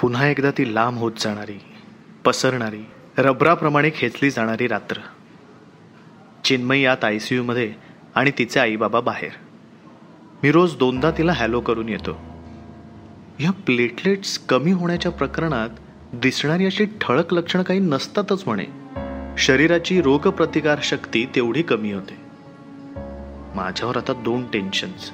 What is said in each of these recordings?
पुन्हा एकदा ती लांब होत जाणारी पसरणारी रबराप्रमाणे खेचली जाणारी रात्र. चिन्मयी आत आय सी यूमध्ये आणि तिचे आईबाबा बाहेर. मी रोज दोनदा तिला हॅलो करून येतो. ह्या प्लेटलेट्स कमी होण्याच्या प्रकरणात दिसणारी अशी ठळक लक्षणं काही नसतातच म्हणे. शरीराची रोगप्रतिकार शक्ती तेवढी कमी होते. माझ्यावर आता दोन टेन्शन्स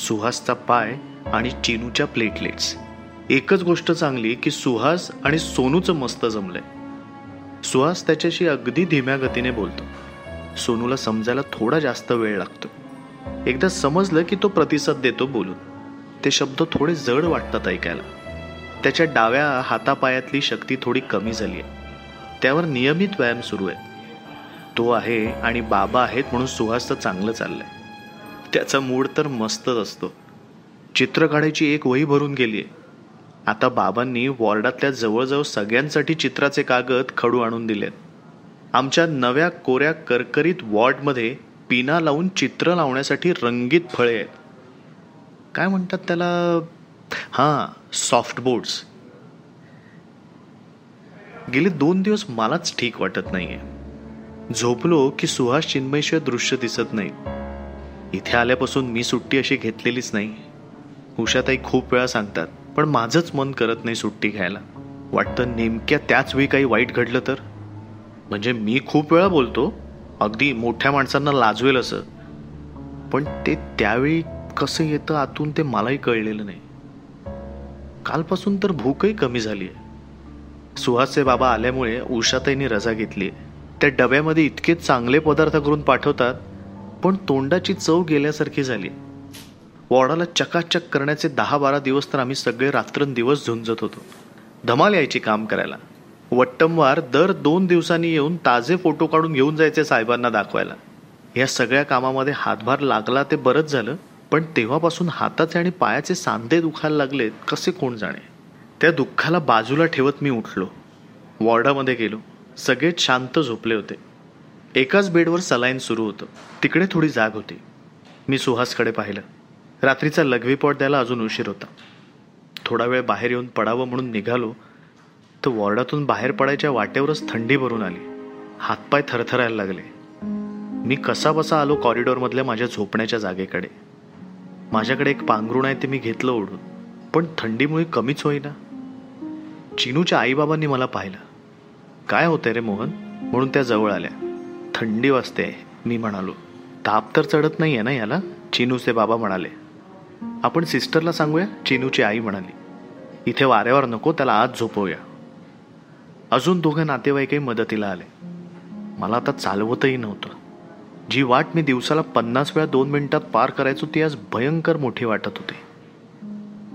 सुहासचा पाय आणि चिनूच्या प्लेटलेट्स. एकच गोष्ट चांगली की सुहास आणि सोनूचं मस्त जमलंय. सुहास त्याच्याशी अगदी धीम्या गतीने बोलतो. सोनूला समजायला थोडा जास्त वेळ लागतो. एकदा समजलं की तो प्रतिसाद देतो बोलून. ते शब्द थोडे जड वाटतात ऐकायला. त्याच्या डाव्या हातापायातली शक्ती थोडी कमी झाली आहे त्यावर नियमित व्यायाम सुरू आहे. तो आहे आणि बाबा आहेत म्हणून सुहासचं चांगलं चाललंय. त्याचा मूड तर मस्तच असतो. चित्र काढायची एक वही भरून गेली आहे आता बाबांनी वॉर्डातल्या जवळजवळ सगळ्यांसाठी चित्राचे कागद खडू आणून दिलेत. आमच्या नव्या कोऱ्या करकरीत वॉर्डमध्ये पिना लावून चित्र लावण्यासाठी रंगीत फळे आहेत. काय म्हणतात त्याला? हां सॉफ्ट बोर्ड्स गेले दोन दिवस मलाच ठीक वाटत नाहीये. झोपलो की सुहास चिन्मयशिवाय दृश्य दिसत नाही इथे आल्यापासून मी सुट्टी अशी घेतलेलीच नाही. उषाताई खूप वेळा सांगतात पण माझंच मन करत नाही सुट्टी घ्यायला. वाटतं नेमक्या त्याच वेळी काही वाईट घडलं तर? म्हणजे मी खूप वेळा बोलतो अगदी मोठ्या माणसांना लाजवेल असं. पण ते त्यावेळी कसं येतं आतून ते मलाही कळलेलं नाही. कालपासून तर भूकही कमी झाली आहे सुहासचे बाबा आल्यामुळे उषाताईंनी रजा घेतली त्या डब्यामध्ये इतके चांगले पदार्थ करून पाठवतात पण तोंडाची चव गेल्यासारखी झाली वॉर्डाला चकाचक करण्याचे दहा बारा दिवस तर आम्ही सगळे रात्रंदिवस झुंजत होतो. धमाल यायची काम करायला. वट्टमवार दर दोन दिवसांनी येऊन ताजे फोटो काढून घेऊन जायचे साहेबांना दाखवायला. या सगळ्या कामामध्ये हातभार लागला ते बरंच झालं पण तेव्हापासून हाताचे आणि पायाचे सांधे दुखायला लागलेत कसे कोण जाणे? त्या दुःखाला बाजूला ठेवत मी उठलो. वॉर्डामध्ये गेलो. सगळेच शांत झोपले होते. एकाच बेडवर सलाईन सुरू होतं. तिकडे थोडी जाग होती. मी सुहासकडे पाहिलं. रात्रीचा लघवी पॉट द्यायला अजून उशीर होता. थोडा वेळ बाहेर येऊन पडावं म्हणून निघालो तर वॉर्डातून बाहेर पडायच्या वाटेवरच थंडी भरून आली. हातपाय थरथरायला लागले. मी कसा बसा आलो कॉरिडॉरमधल्या माझ्या झोपण्याच्या जागेकडे. माझ्याकडे एक पांघरुण आहे ते मी घेतलं ओढून. पण थंडीमुळे कमीच होईना. चिनूच्या आईबाबांनी मला पाहिलं. काय होतंय रे मोहन? म्हणून त्या जवळ आल्या. थंडी वाजते मी म्हणालो. ताप तर चढत नाही आहे ना याला? चिनूचे बाबा म्हणाले. आपण सिस्टरला सांगूया चिनूची आई म्हणाली. इथे वाऱ्यावर नको त्याला आज झोपवूया. अजून दोघं नातेवाईकही मदतीला आले. मला आता चालवतही नव्हतं. जी वाट मी दिवसाला पन्नास वेळा दोन मिनिटात पार करायचो ती आज भयंकर मोठी वाटत होती.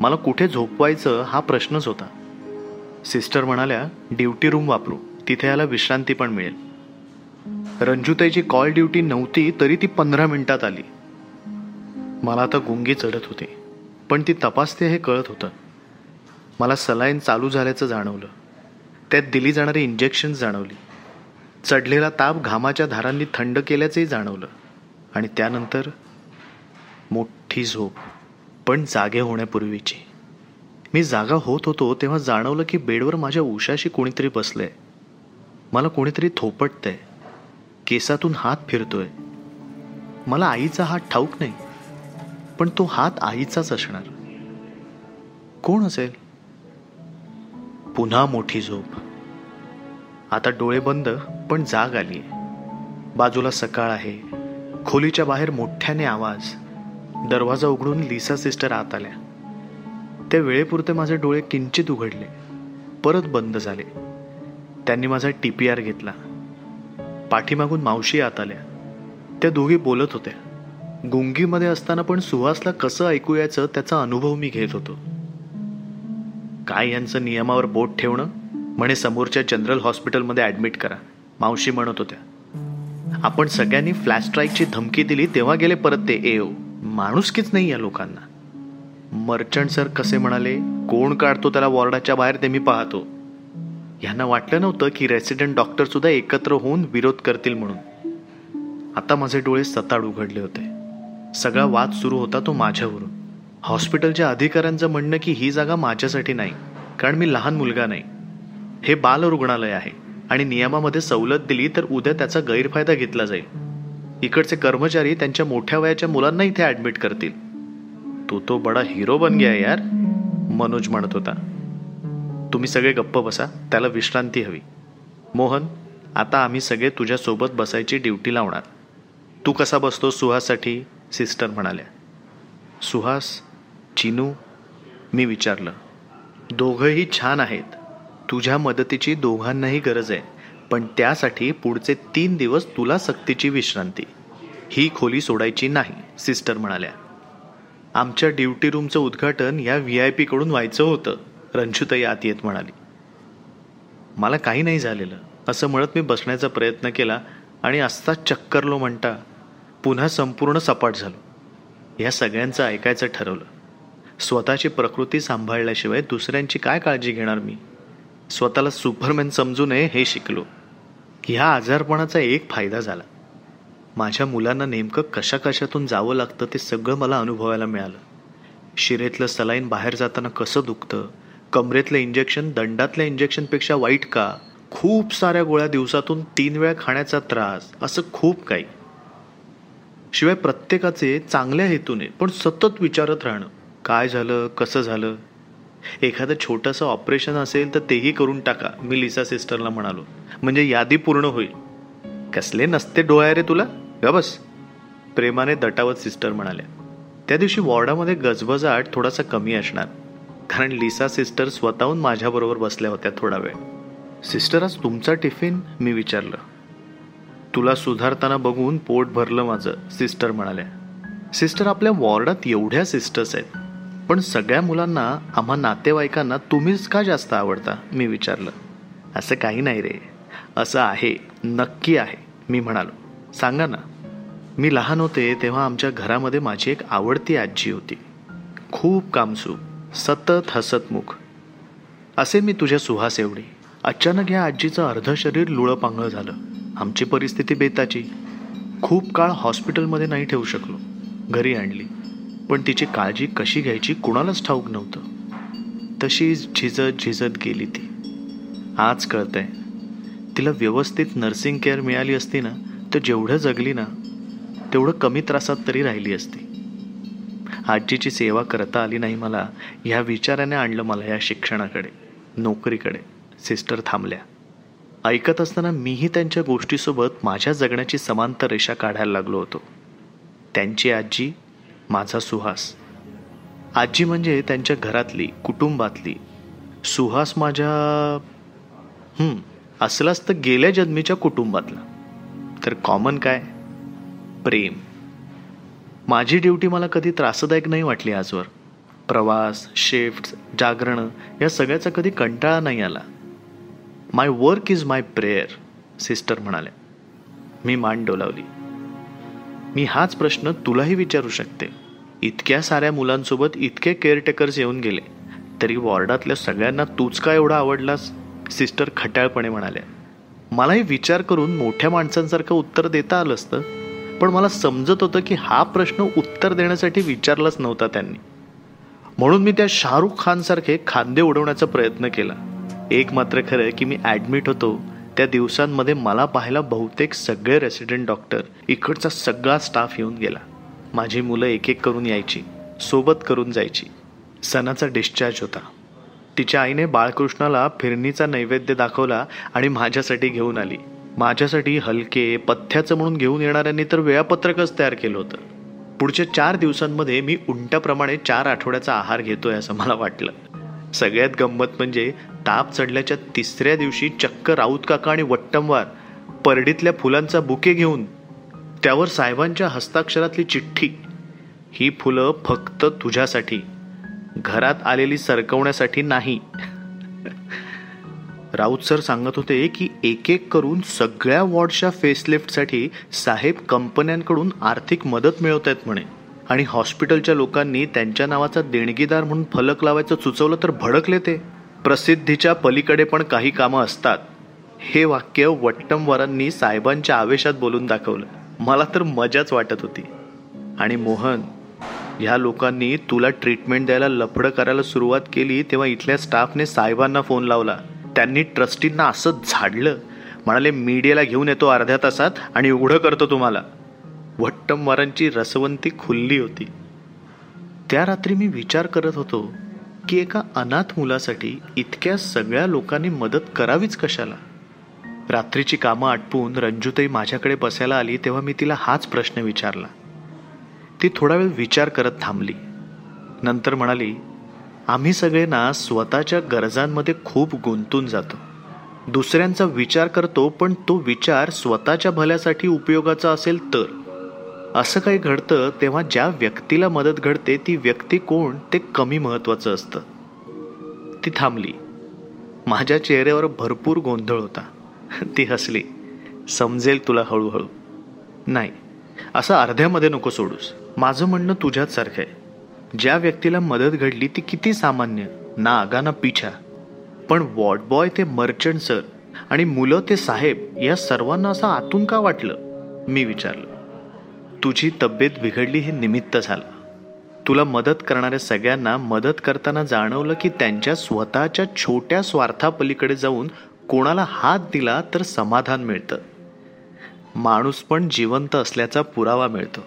मला कुठे झोपवायचं हा प्रश्नच होता. सिस्टर म्हणाल्या ड्युटी रूम वापरू तिथे याला विश्रांती पण मिळेल. रंजुताईची कॉल ड्युटी नव्हती तरी ती पंधरा मिनिटात आली. मला आता गुंगी चढत होती पण ती तपासते हे कळत होतं. मला सलाईन चालू झाल्याचं जाणवलं. त्यात दिली जाणारी इंजेक्शन्स जाणवली. चढलेला ताप घामाच्या धारांनी थंड केल्याचंही जाणवलं. आणि त्यानंतर मोठी झोप पण जागे होण्यापूर्वीची. मी जागा होत होतो तेव्हा जाणवलं की बेडवर माझ्या उशाशी कोणीतरी बसलंय. मला कोणीतरी थोपटतंय. केसातून हात फिरतोय. मला आईचा हात ठाऊक नाही. पण तो हात आईचाच असणार. कोण असेल? पुन्हा मोठी झोप. आता डोळे बंद पण जाग आली बाजूला सकाळ आहे. खोलीच्या बाहेर मोठ्याने आवाज. दरवाजा उघडून लिसा सिस्टर आत आल्या. त्या वेळेपुरते माझे डोळे किंचित उघडले. परत बंद झाले. त्यांनी माझा टी पी आर घेतला. पाठीमागून मावशी आत आल्या. त्या दोघी बोलत होत्या. गुंगीमध्ये असताना पण सुहासला कसं ऐकू यायचं त्याचा अनुभव मी घेत होतो. काय यांचं नियमावर बोट ठेवणं? म्हणे समोरच्या जनरल हॉस्पिटलमध्ये ॲडमिट करा. मावशी म्हणत होत्या. आपण सगळ्यांनी फ्लॅश स्ट्राईकची धमकी दिली तेव्हा गेले परत ते. एओ माणुसकीच नाही या लोकांना. मर्चंट सर कसे म्हणाले कोण काढतो त्याला वॉर्डाच्या बाहेर ते मी पाहतो. यांना वाटलं नव्हतं की रेसिडेंट डॉक्टर सुद्धा एकत्र होऊन विरोध करतील म्हणून. आता माझे डोळे सताड उघडले होते. सगळा वाद सुरू होता तो माझ्यावरून. हॉस्पिटलच्या अधिकाऱ्यांचं म्हणणं की ही जागा माझ्यासाठी नाही कारण मी लहान मुलगा नाही. हे बाल रुग्णालय आहे आणि नियमामध्ये सवलत दिली तर उद्या त्याचा गैरफायदा घेतला जाईल. इकडचे कर्मचारी त्यांच्या मोठ्या वयाच्या मुलांना इथे ऍडमिट करतील. तू तो बडा हिरो बन गया यार मनोज म्हणत होता. तुम्ही सगळे गप्प बसा त्याला विश्रांती हवी. मोहन आता आम्ही सगळे तुझ्यासोबत बसायची ड्युटी लावणार. तू कसा बसतो सुहासाठी? सिस्टर म्हणाल्या सुहास चिनू मी विचारलं दोघंही छान आहेत. तुझ्या मदतीची दोघांनाही गरज आहे पण त्यासाठी पुढचे तीन दिवस तुला सक्तीची विश्रांती. ही खोली सोडायची नाही सिस्टर म्हणाल्या. आमच्या ड्युटी रूमचं उद्घाटन या व्ही आय पीकडून व्हायचं होतं रंजुताई आत येत म्हणाली. मला काही नाही झालेलं असं म्हणत मी बसण्याचा प्रयत्न केला आणि असताच चक्करलो म्हणता पुन्हा संपूर्ण सपाट झालो. या सगळ्यांचं ऐकायचं ठरवलं. स्वतःची प्रकृती सांभाळल्याशिवाय दुसऱ्यांची काय काळजी घेणार मी? स्वतःला सुपरमॅन समजू नये हे शिकलो. ह्या आजारपणाचा एक फायदा झाला. माझ्या मुलांना नेमकं कशा कशातून जावं लागतं ते सगळं मला अनुभवायला मिळालं. शिरेतलं सलाईन बाहेर जाताना कसं दुखतं? कमरेतलं इंजेक्शन दंडातल्या इंजेक्शनपेक्षा वाईट का? खूप साऱ्या गोळ्या दिवसातून तीन वेळा खाण्याचा त्रास असं खूप काही. शिवाय प्रत्येकाचे चांगल्या हेतूने पण सतत विचारत राहणं. काय झालं? कसं झालं? एखादं छोटंसं ऑपरेशन असेल तर तेही करून टाका मी लिसा सिस्टरला म्हणालो. म्हणजे यादी पूर्ण होईल. कसले नसते डोळ्या रे तुला? ग बस. प्रेमाने दटावत सिस्टर म्हणाल्या. त्या दिवशी वॉर्डामध्ये गजबजाट थोडासा कमी असणार. कारण लिसा सिस्टर स्वतःहून माझ्याबरोबर बसल्या होत्या थोडा वेळ. सिस्टर आज तुमचा टिफिन? मी विचारलं. तुला सुधारताना बघून पोट भरलं माझं सिस्टर म्हणाल्या सिस्टर आपल्या वॉर्डात एवढ्या सिस्टर्स आहेत. पण सगळ्या मुलांना आम्हा नातेवाईकांना तुम्हीच का जास्त आवडता? मी विचारलं. असं काही नाही रे. असं आहे. नक्की आहे. मी म्हणालो. सांगा ना. मी लहान होते तेव्हा आमच्या घरामध्ये माझी एक आवडती आजी होती. खूप कामसू सतत हसतमुख असे मी तुझ्या सुहास एवढी. अचानक या आजीचं अर्ध शरीर लुळपांगळ झालं. आमची परिस्थिती बेताची. खूप काळ हॉस्पिटलमध्ये नाही ठेवू शकलो. घरी आणली. पण तिची काळजी कशी घ्यायची कुणालाच ठाऊक नव्हतं. तशीच झिजत झिजत गेली ती. आज कळतंय. तिला व्यवस्थित नर्सिंग केअर मिळाली असती ना तर जेवढं जगली ना तेवढं कमी त्रासात तरी राहिली असती. आजीची सेवा करता आली नाही मला ह्या विचाराने आणलं मला या शिक्षणाकडे नोकरीकडे. सिस्टर थांबल्या. ऐकत असताना मीही त्यांच्या गोष्टीसोबत माझ्या जगण्याची समांतर रेषा काढायला लागलो होतो. त्यांची आजी माझा सुहास. आजी म्हणजे त्यांच्या घरातली कुटुंबातली. सुहास माझ्या असलाच तर गेल्या जन्मीच्या कुटुंबातला. तर कॉमन काय? प्रेम. माझी ड्युटी मला कधी त्रासदायक नाही वाटली आजवर. प्रवास शिफ्ट जागरण या सगळ्याचा कधी कंटाळा नाही आला. My work is my prayer sister म्हणाल्या मी मान डोलावली. मी हाच प्रश्न तुलाही विचारू शकते. इतक्या साऱ्या मुलांसोबत इतके केअरटेकर्स येऊन गेले तरी वॉर्डातल्या सगळ्यांना तूच का एवढा आवडलास? सिस्टर खट्याळपणे म्हणाल्या मलाही विचार करून मोठ्या माणसांसारखं उत्तर देता आलं असतं पण मला समजत होतं की हा प्रश्न उत्तर देण्यासाठी विचारलाच नव्हता त्यांनी. म्हणून मी त्या शाहरुख खानसारखे खांदे उडवण्याचा प्रयत्न केला. एक मात्र खरं की मी ॲडमिट होतो त्या दिवसांमध्ये मला पाहायला बहुतेक सगळे रेसिडेंट डॉक्टर इकडचा सगळा स्टाफ येऊन गेला. माझी मुलं एक एक करून यायची सोबत करून जायची. सणाचा डिस्चार्ज होता. तिच्या आईने बाळकृष्णाला फिरणीचा नैवेद्य दाखवला आणि माझ्यासाठी घेऊन आली. माझ्यासाठी हलके पथ्याचं म्हणून घेऊन येणाऱ्यांनी तर वेळापत्रकच तयार केलं होतं. पुढच्या चार दिवसांमध्ये मी उंटाप्रमाणे चार आठवड्याचा आहार घेतोय असं मला वाटलं. सगळ्यात गंमत म्हणजे ताप चढल्याच्या तिसऱ्या दिवशी चक्क राऊत काका आणि वट्टमवार परडीतल्या फुलांचा बुके घेऊन त्यावर साहेबांच्या हस्ताक्षरातली चिठ्ठी. ही फुलं फक्त तुझ्यासाठी. घरात आलेली सरकवण्यासाठी नाही. राऊत सर सांगत होते की एक एक करून सगळ्या वॉर्डच्या फेसलिफ्टसाठी साहेब कंपन्यांकडून आर्थिक मदत मिळवत आहेत म्हणे. आणि हॉस्पिटलच्या लोकांनी त्यांच्या नावाचा देणगीदार म्हणून फलक लावायचं सुचवलं तर भडकले ते. प्रसिद्धीच्या पलीकडे पण काही कामं असतात. हे वाक्य वट्टमवरांनी साहेबांच्या आवेशात बोलून दाखवलं. मला तर मजाच वाटत होती. आणि मोहन ह्या लोकांनी तुला ट्रीटमेंट द्यायला लफडं करायला सुरुवात केली तेव्हा इथल्या स्टाफने साहेबांना फोन लावला. त्यांनी ट्रस्टींना असं झाडलं. म्हणाले मीडियाला घेऊन येतो अर्ध्या तासात आणि उघडं करतो तुम्हाला. भट्टमवारांची रसवंती खुलली होती. त्या रात्री मी विचार करत होतो की एका अनाथ मुलासाठी इतक्या सगळ्या लोकांनी मदत करावीच कशाला? रात्रीची कामं आटपून रंजूताई माझ्याकडे बसायला आली तेव्हा मी तिला हाच प्रश्न विचारला. ती थोडा वेळ विचार करत थांबली. नंतर म्हणाली आम्ही सगळे ना स्वतःच्या गरजांमध्ये खूप गुंतून जातो. दुसऱ्यांचा विचार करतो पण तो विचार स्वतःच्या भल्यासाठी उपयोगाचा असेल तर. असं काही घडतं तेव्हा ज्या व्यक्तीला मदत घडते ती व्यक्ती कोण ते कमी महत्वाचं असतं. ती थांबली. माझ्या चेहऱ्यावर भरपूर गोंधळ होता. ती हसली. समजेल तुला हळूहळू. नाही असं अर्ध्यामध्ये नको सोडूस. माझं म्हणणं तुझ्याच सारखं आहे. ज्या व्यक्तीला मदत घडली ती किती सामान्य ना आगा ना पिछा. पण वॉर्ड बॉय ते मर्चंट सर आणि मुलं ते साहेब या सर्वांना असं आतून का वाटलं? मी विचारलं. तुझी तब्येत बिघडली हे निमित्त झालं. तुला मदत करणाऱ्या सगळ्यांना मदत करताना जाणवलं की त्यांच्या स्वतःच्या छोट्या स्वार्थापलीकडे जाऊन कोणाला हात दिला तर समाधान मिळतं. माणूस पण जिवंत असल्याचा पुरावा मिळतो.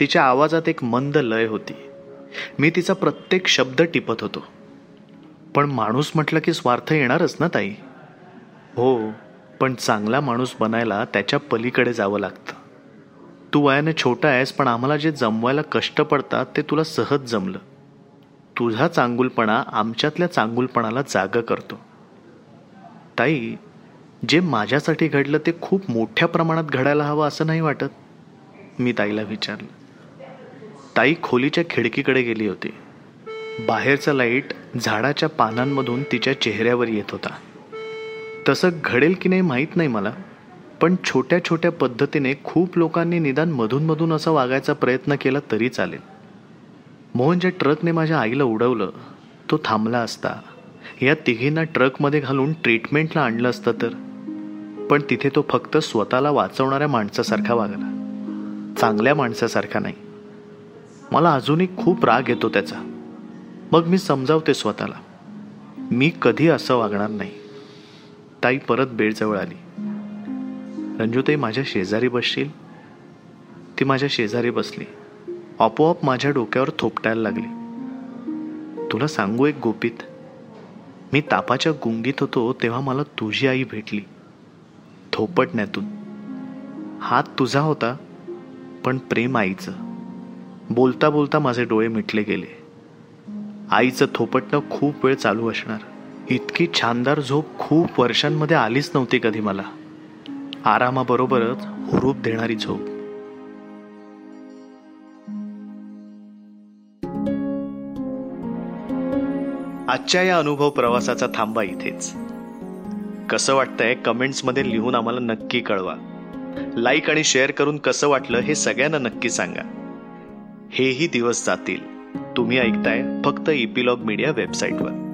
तिच्या आवाजात एक मंद लय होती. मी तिचा प्रत्येक शब्द टिपत होतो. पण माणूस म्हटलं की स्वार्थ येणारच ना ताई? हो पण चांगला माणूस बनायला त्याच्या पलीकडे जावं लागतं. तू वयाने छोटा आहेस पण आम्हाला जे जमवायला कष्ट पडतात ते तुला सहज जमलं. तुझा चांगुलपणा आमच्यातल्या चांगुलपणाला जाग करतो. ताई जे माझ्यासाठी घडलं ते खूप मोठ्या प्रमाणात घडायला हवं असं नाही वाटत? मी ताईला विचारलं. ताई खोलीच्या खिडकीकडे गेली होती. बाहेरचा लाइट झाडाच्या पानांमधून तिच्या चेहऱ्यावर येत होता. तसं घडेल की नाही माहीत नाही मला. पण छोट्या छोट्या पद्धतीने खूप लोकांनी निदान मधूनमधून असं वागायचा प्रयत्न केला तरी चालेल. मोहन ज्या ट्रकने माझ्या आईला उडवलं. तो थांबला असता. या तिघींना ट्रकमध्ये घालून ट्रीटमेंटला आणलं असतं तर. पण तिथे तो फक्त स्वतःला वाचवणाऱ्या माणसासारखा वागला. चांगल्या माणसासारखा नाही. मला अजूनही खूप राग येतो त्याचा. मग मी समजावते स्वतःला. मी कधी असं वागणार नाही. ताई परत बेडजवळ आली. रंजूताई माझ्या शेजारी बसशील? ती माझ्या शेजारी बसली. आपोआप माझ्या डोक्यावर थोपटायला लागली. तुला सांगू एक गोपीत मी तापाच्या गुंगीत होतो तेव्हा मला तुझी आई भेटली. थोपटण्यातून. हात तुझा होता पण प्रेम आईचं. बोलता बोलता माझे डोळे मिटले गेले. आईचं थोपटणं खूप वेळ चालू असणार. इतकी छानदार झोप खूप वर्षांमध्ये आलीच नव्हती कधी मला. आरामाबरोबरच हुरूप देणारी झोप. आजच्या या अनुभव प्रवासाचा थांबा इथेच. कसं वाटतंय कमेंट्समध्ये लिहून आम्हाला नक्की कळवा. लाईक आणि शेअर करून कसं वाटलं हे सगळ्यांना नक्की सांगा. हेही दिवस जातील. तुम्ही ऐकताय फक्त इपिलॉग मीडिया वेबसाईटवर.